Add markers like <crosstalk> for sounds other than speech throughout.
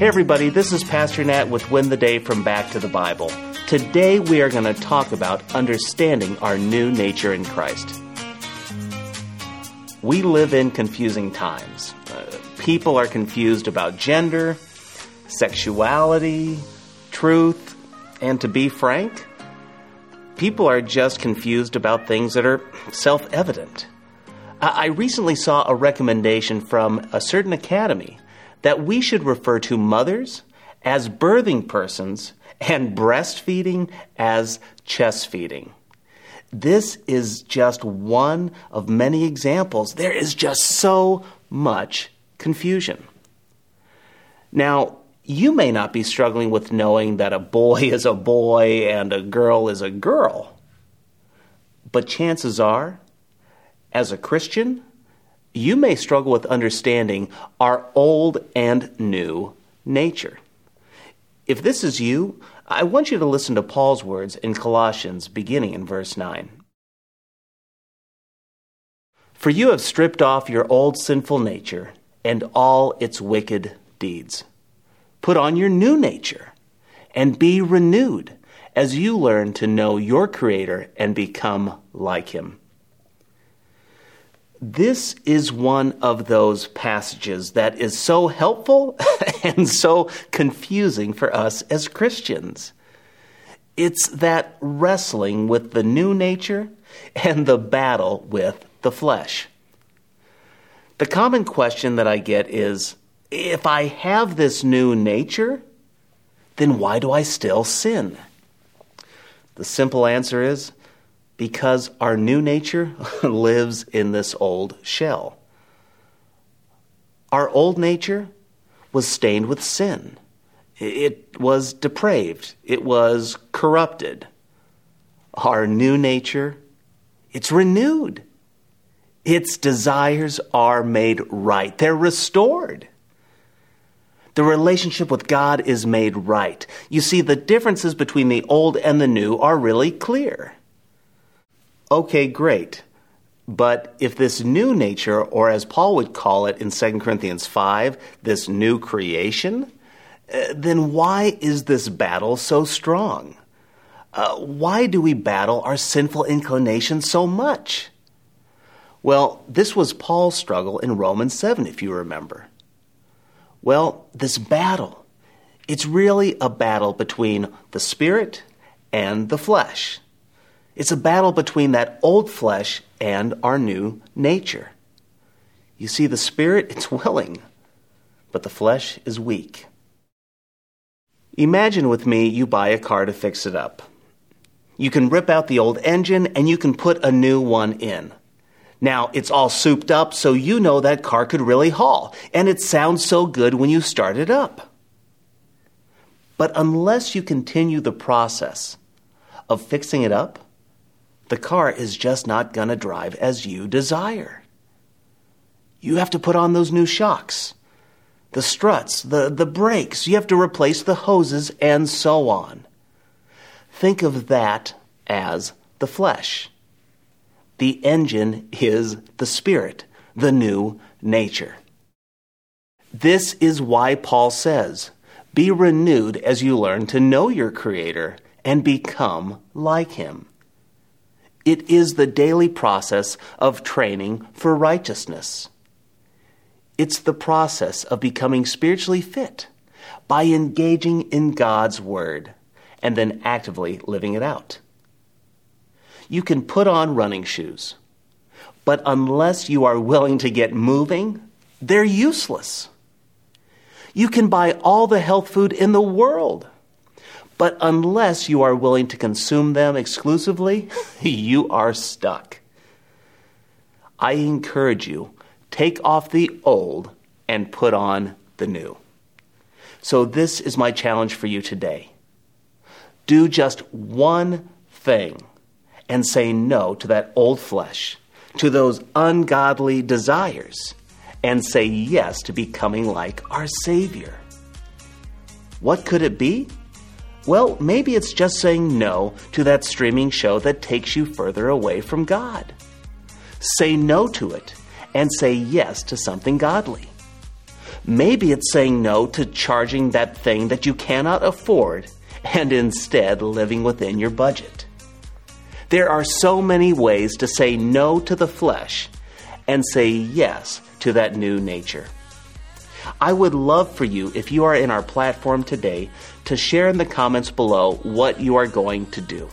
Hey, everybody, this is Pastor Nat with Win the Day from Back to the Bible. Today we are going to talk about understanding our new nature in Christ. We live in confusing times. Uh, people are confused about gender, sexuality, truth, and to be frank, people are just confused about things that are self evident. I recently saw a recommendation from a certain academy that we should refer to mothers as birthing persons and breastfeeding as chest feeding. This is just one of many examples. There is just so much confusion. Now, you may not be struggling with knowing that a boy is a boy and a girl is a girl. But chances are, as a Christian, you may struggle with understanding our old and new nature. If this is you, I want you to listen to Paul's words in Colossians, beginning in verse 9. For you have stripped off your old sinful nature and all its wicked deeds. Put on your new nature and be renewed as you learn to know your Creator and become like Him. This is one of those passages that is so helpful <laughs> and so confusing for us as Christians. It's that wrestling with the new nature and the battle with the flesh. The common question that I get is if I have this new nature, then why do I still sin? The simple answer is because our new nature <laughs> lives in this old shell. Our old nature was stained with sin. It was depraved. It was corrupted. Our new nature, it's renewed. Its desires are made right. They're restored. The relationship with God is made right. You see, the differences between the old and the new are really clear. Okay, great. But if this new nature, or as Paul would call it in 2 Corinthians 5, this new creation, uh, then why is this battle so strong? Uh, why do we battle our sinful inclinations so much? Well, this was Paul's struggle in Romans 7, if you remember. Well, this battle, it's really a battle between the spirit and the flesh. It's a battle between that old flesh and our new nature. You see, the spirit, it's willing, but the flesh is weak. Imagine with me you buy a car to fix it up. You can rip out the old engine and you can put a new one in. Now, it's all souped up, so you know that car could really haul, and it sounds so good when you start it up. But unless you continue the process of fixing it up, the car is just not going to drive as you desire. You have to put on those new shocks, the struts, the, the brakes, you have to replace the hoses, and so on. Think of that as the flesh. The engine is the spirit, the new nature. This is why Paul says, Be renewed as you learn to know your Creator and become like Him. It is the daily process of training for righteousness. It's the process of becoming spiritually fit by engaging in God's Word and then actively living it out. You can put on running shoes, but unless you are willing to get moving, they're useless. You can buy all the health food in the world, but unless you are willing to consume them exclusively, <laughs> you are stuck. I encourage you, take off the old and put on the new. So, this is my challenge for you today. Do just one thing and say no to that old flesh, to those ungodly desires, and say yes to becoming like our Savior. What could it be? Well, maybe it's just saying no to that streaming show that takes you further away from God. Say no to it and say yes to something godly. Maybe it's saying no to charging that thing that you cannot afford and instead living within your budget. There are so many ways to say no to the flesh and say yes to that new nature. I would love for you, if you are in our platform today, to share in the comments below what you are going to do.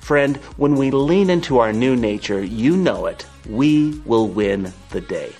Friend, when we lean into our new nature, you know it, we will win the day.